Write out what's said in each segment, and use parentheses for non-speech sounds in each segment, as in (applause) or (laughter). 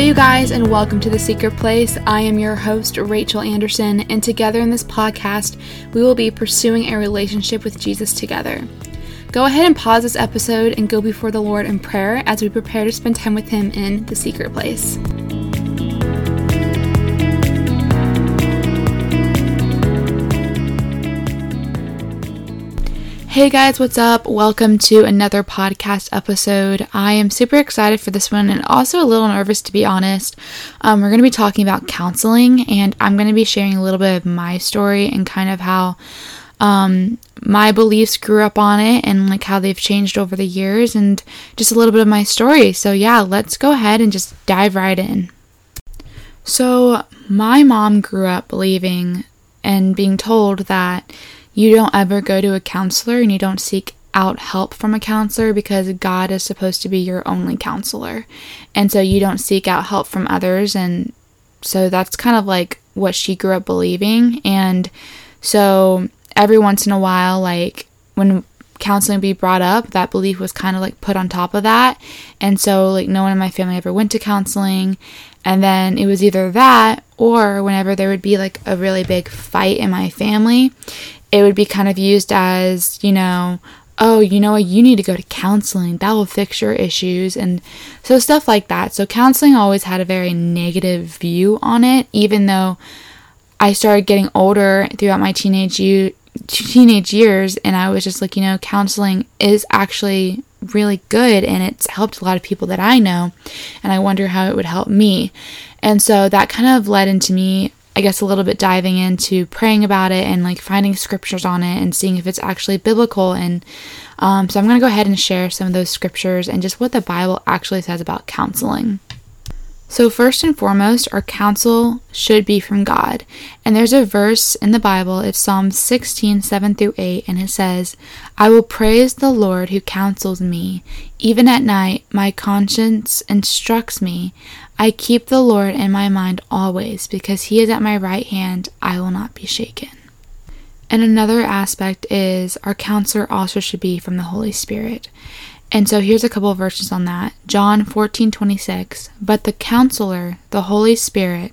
you guys, and welcome to The Secret Place. I am your host, Rachel Anderson, and together in this podcast, we will be pursuing a relationship with Jesus together. Go ahead and pause this episode and go before the Lord in prayer as we prepare to spend time with Him in The Secret Place. Hey guys, what's up? Welcome to another podcast episode. I am super excited for this one and also a little nervous to be honest. Um, we're going to be talking about counseling and I'm going to be sharing a little bit of my story and kind of how um, my beliefs grew up on it and like how they've changed over the years and just a little bit of my story. So, yeah, let's go ahead and just dive right in. So, my mom grew up believing and being told that you don't ever go to a counselor and you don't seek out help from a counselor because God is supposed to be your only counselor. And so you don't seek out help from others. And so that's kind of like what she grew up believing. And so every once in a while, like when counseling would be brought up, that belief was kind of like put on top of that. And so, like, no one in my family ever went to counseling. And then it was either that or whenever there would be like a really big fight in my family, it would be kind of used as, you know, oh, you know what, you need to go to counseling. That will fix your issues. And so stuff like that. So counseling always had a very negative view on it, even though I started getting older throughout my teenage teenage years and I was just like, you know, counseling is actually really good and it's helped a lot of people that I know and I wonder how it would help me. And so that kind of led into me I guess a little bit diving into praying about it and like finding scriptures on it and seeing if it's actually biblical. And um, so I'm going to go ahead and share some of those scriptures and just what the Bible actually says about counseling. So, first and foremost, our counsel should be from God. And there's a verse in the Bible, it's Psalm 16, 7 through 8, and it says, I will praise the Lord who counsels me. Even at night, my conscience instructs me. I keep the Lord in my mind always, because he is at my right hand, I will not be shaken. And another aspect is our counselor also should be from the Holy Spirit. And so here's a couple of verses on that. John 14:26. But the counselor, the Holy Spirit,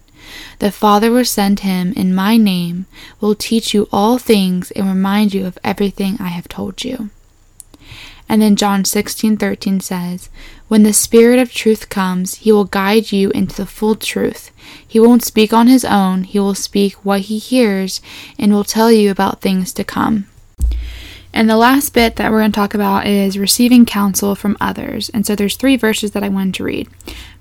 the Father will send him in my name, will teach you all things and remind you of everything I have told you. And then John 16:13 says, "When the Spirit of truth comes, he will guide you into the full truth. He won't speak on his own, he will speak what he hears and will tell you about things to come." And the last bit that we're going to talk about is receiving counsel from others. And so there's three verses that I wanted to read.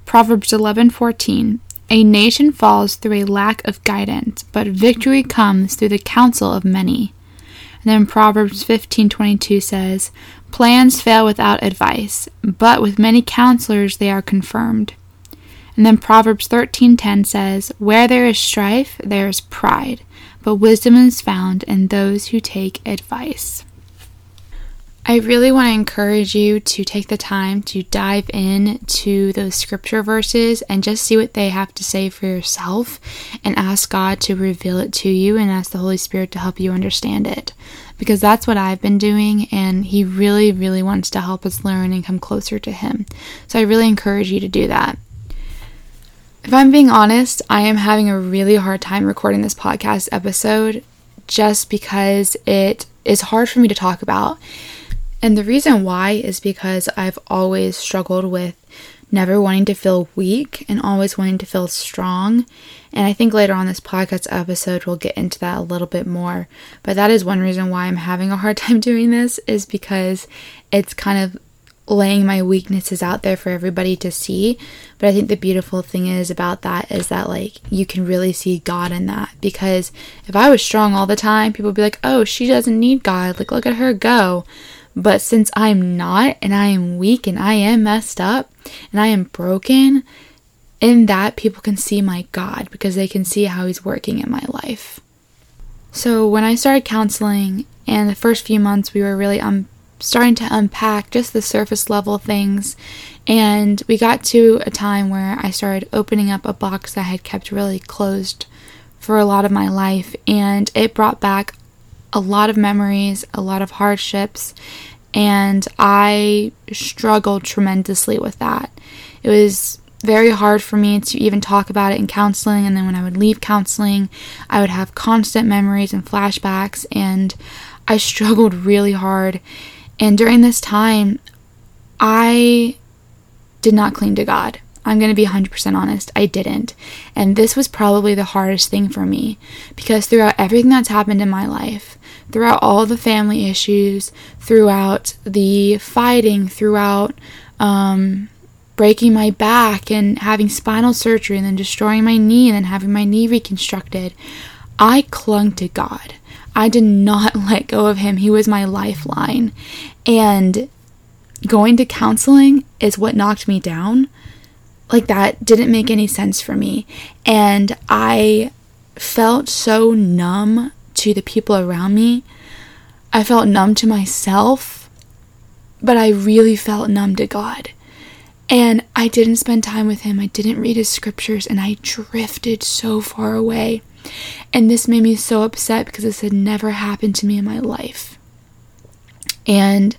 Proverbs 11:14. A nation falls through a lack of guidance, but victory comes through the counsel of many. Then Proverbs 15:22 says, "Plans fail without advice, but with many counselors they are confirmed." And then Proverbs 13:10 says, "Where there is strife, there is pride, but wisdom is found in those who take advice." I really want to encourage you to take the time to dive in to those scripture verses and just see what they have to say for yourself and ask God to reveal it to you and ask the Holy Spirit to help you understand it. Because that's what I've been doing, and He really, really wants to help us learn and come closer to Him. So I really encourage you to do that. If I'm being honest, I am having a really hard time recording this podcast episode just because it is hard for me to talk about. And the reason why is because I've always struggled with never wanting to feel weak and always wanting to feel strong. And I think later on this podcast episode we'll get into that a little bit more. But that is one reason why I'm having a hard (laughs) time doing this is because it's kind of laying my weaknesses out there for everybody to see. But I think the beautiful thing is about that is that like you can really see God in that because if I was strong all the time, people would be like, "Oh, she doesn't need God. Like look at her go." But since I'm not, and I am weak, and I am messed up, and I am broken, in that people can see my God because they can see how He's working in my life. So when I started counseling, and the first few months we were really um, starting to unpack just the surface level things, and we got to a time where I started opening up a box that I had kept really closed for a lot of my life, and it brought back a lot of memories, a lot of hardships, and I struggled tremendously with that. It was very hard for me to even talk about it in counseling. And then when I would leave counseling, I would have constant memories and flashbacks, and I (laughs) struggled really hard. And during this time, I did not cling to God. I'm going to be 100% honest, I didn't. And this was probably the hardest thing for me because throughout everything that's happened in my life, throughout all the family issues, throughout the fighting, throughout um, breaking my back and having spinal surgery and then destroying my knee and then having my knee reconstructed, I clung to God. I did not (laughs) let go of Him. He was my lifeline. And going to counseling is what knocked me down like that didn't make any sense for me. And I felt so numb to the people around me. I felt numb to myself, but I really felt numb to God. And I didn't spend time with Him. I didn't read His scriptures, and I drifted so far away. And this made me so upset because this had never happened to me in my life. And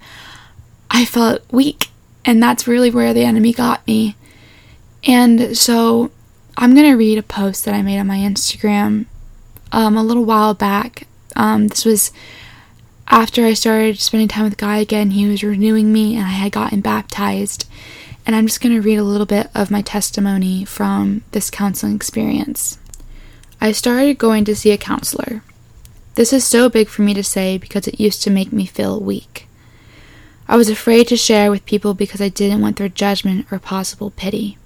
I felt weak. And that's really where the enemy got me. And so I'm going to read a post that I made on my Instagram um, a little while back. Um, this was after I started spending time with God again. He was renewing me and I had gotten baptized. And I'm just going to read a little bit of my testimony from this counseling experience. I started going to see a counselor. This is so big for me to say because it used to make me feel weak. I was afraid to share with people because I didn't want their judgment or possible pity.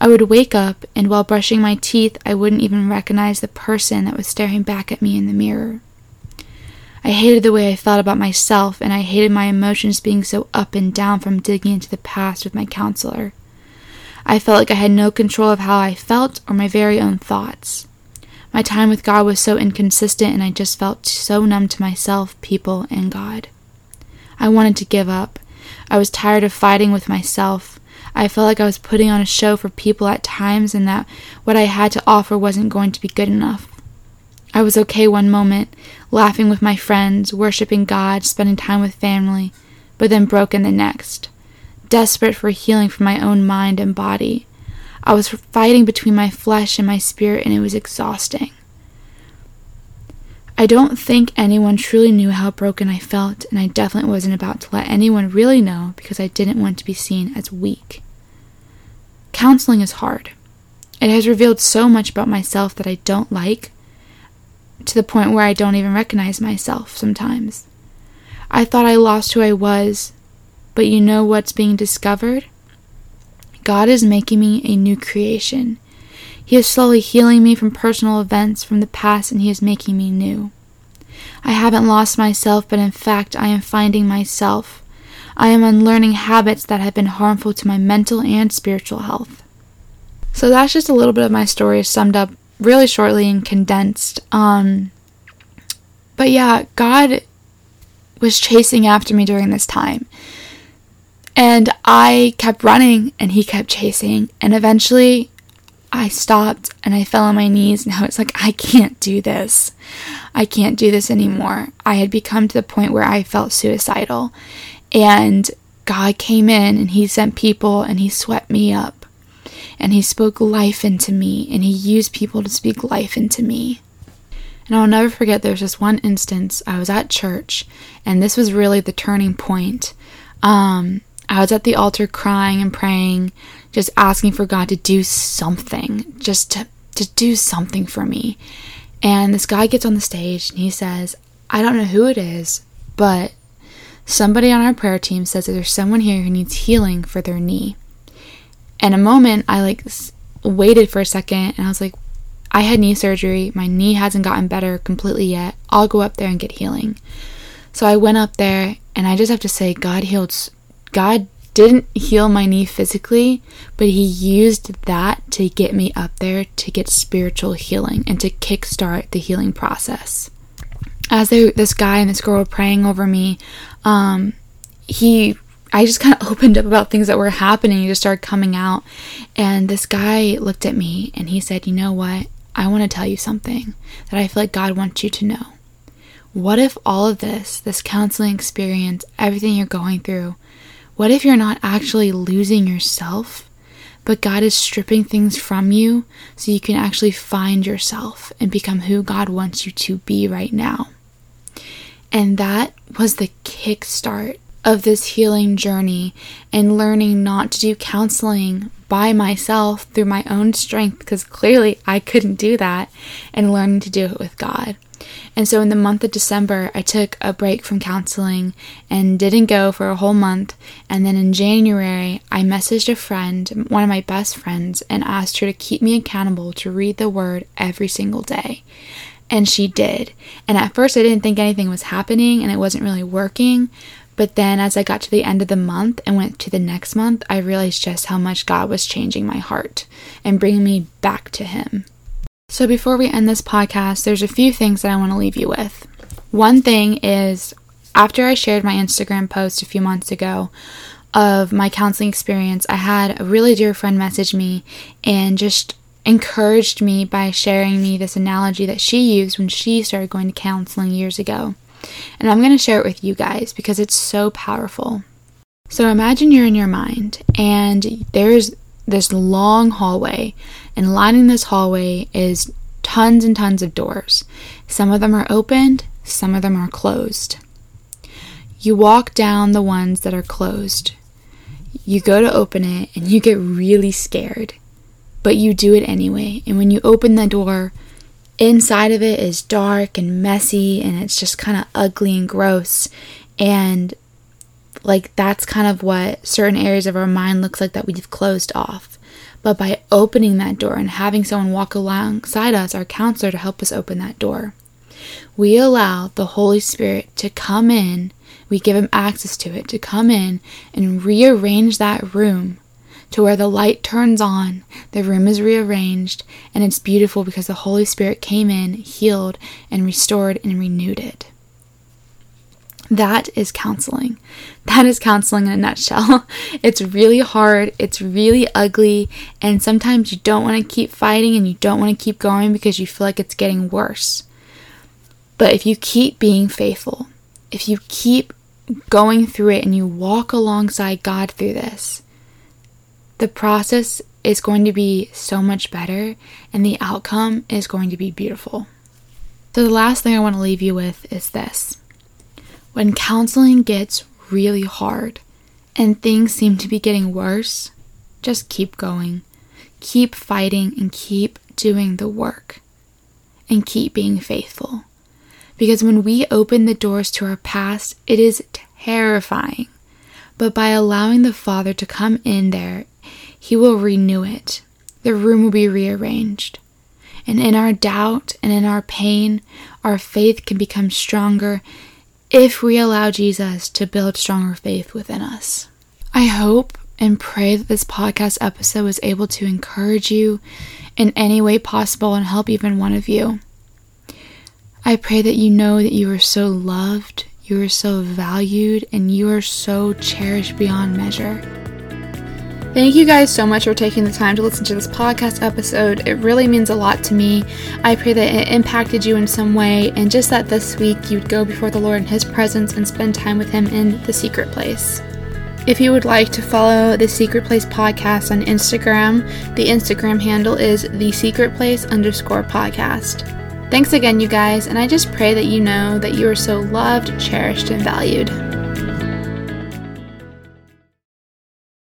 I would wake up, and while brushing my teeth, I wouldn't even recognize the person that was staring back at me in the mirror. I hated the way I felt about myself, and I hated my emotions being so up and down from digging into the past with my counselor. I felt like I had no control of how I felt or my very own thoughts. My time with God was so inconsistent, and I just felt so numb to myself, people, and God. I wanted to give up. I was tired of fighting with myself. I felt like I was putting on a show for people at times and that what I had to offer wasn't going to be good enough. I was okay one moment, laughing with my friends, worshiping God, spending time with family, but then broken the next, desperate for healing from my own mind and body. I was fighting between my flesh and my spirit, and it was exhausting. I don't think anyone truly knew how broken I felt, and I definitely wasn't about to let anyone really know because I didn't want to be seen as weak. Counseling is hard. It has revealed so much about myself that I don't like, to the point where I don't even recognize myself sometimes. I thought I lost who I was, but you know what's being discovered? God is making me a new creation. He is slowly healing me from personal events from the past and He is making me new. I haven't lost myself, but in fact, I am finding myself. I am unlearning habits that have been harmful to my mental and spiritual health. So that's just a little bit of my story summed up really shortly and condensed. Um, but yeah, God was chasing after me during this time. And I kept running and he kept chasing. And eventually I stopped and I fell on my knees and I was like, I can't do this. I can't do this anymore. I had become to the point where I felt suicidal. And God came in and He sent people and He swept me up. And He spoke life into me and He used people to speak life into me. And I'll never forget there's this one instance I was at church and this was really the turning point. Um, I was at the altar crying and praying just asking for God to do something, just to, to do something for me. And this guy gets on the stage and he says, I don't know who it is, but somebody on our prayer team says that there's someone here who needs healing for their knee. And a moment, I like waited for a second and I was like, I had knee surgery. My knee hasn't gotten better completely yet. I'll go up there and get healing. So I went up there and I just have to say, God healed, God didn't heal my knee physically, but he used that to get me up there to get spiritual healing and to kickstart the healing process. As they, this guy and this girl were praying over me, um, he I just kind of (laughs) opened up about things that were happening. He just started coming out. And this guy looked at me and he said, You know what? I want to tell you something that I feel like God wants you to know. What if all of this, this counseling experience, everything you're going through, what if you're not actually losing yourself, but God is stripping things from you so you can actually find yourself and become who God wants you to be right now. And that was the kickstart of this healing journey and learning not to do counseling by myself through my own strength because clearly I couldn't do that and learning to do it with God. And so in the month of December, I took a break from counseling and didn't go for a whole month. And then in January, I messaged a friend, one of my best friends, and asked her to keep me accountable to read the word every single day. And she did. And at first, I didn't think anything was happening and it wasn't really working. But then, as I got to the end of the month and went to the next month, I realized just how much God was changing my heart and bringing me back to Him. So, before we end this podcast, there's a few things that I want to leave you with. One thing is after I shared my Instagram post a few months ago of my counseling experience, I had a really dear friend message me and just encouraged me by sharing me this analogy that she used when she started going to counseling years ago. And I'm going to share it with you guys because it's so powerful. So imagine you're in your mind and there's this long hallway, and lining this hallway is tons and tons of doors. Some of them are opened, some of them are closed. You walk down the ones that are closed. You go to open it and you get really scared, but you do it anyway. And when you open the door, inside of it is dark and messy and it's just kind of ugly and gross. And like that's kind of what certain areas of our mind looks like that we've closed off. But by opening that door and having someone walk alongside us, our counselor, to help us open that door, we allow the Holy Spirit to come in. We give him access to it to come in and rearrange that room to where the light turns on, the room is rearranged, and it's beautiful because the Holy Spirit came in, healed, and restored and renewed it. That is counseling. That is counseling in a nutshell. (laughs) It's really hard, it's really ugly, and sometimes you don't want to keep fighting and you don't want to keep going because you feel like it's getting worse. But if you keep being faithful, if you keep going through it and you walk alongside God through this, the process is going to be so much better and the outcome is going to be beautiful. So, the last thing I want to leave you with is this when counseling gets really hard and things seem to be getting worse, just keep going. Keep fighting and keep doing the work. And keep being faithful. Because when we open the doors to our past, it is terrifying. But by allowing the Father to come in there, He will renew it. The room will be rearranged. And in our doubt and in our pain, our faith can become stronger if we allow Jesus to build stronger faith within us. I hope and pray that this podcast episode was able to encourage you in any way possible and help even one of you. I pray that you know that you are so loved, you are so valued, and you are so cherished beyond measure. Thank you guys so much for taking the time to listen to this podcast episode. It really means a lot to me. I pray that it impacted you in some way, and just that this week you'd go before the Lord in His presence and spend time with Him in the secret place. If you would like to follow the Secret Place podcast on Instagram, the Instagram handle is the Secret Place underscore podcast. Thanks again, you guys, and I just pray that you know that you are so loved, cherished, and valued.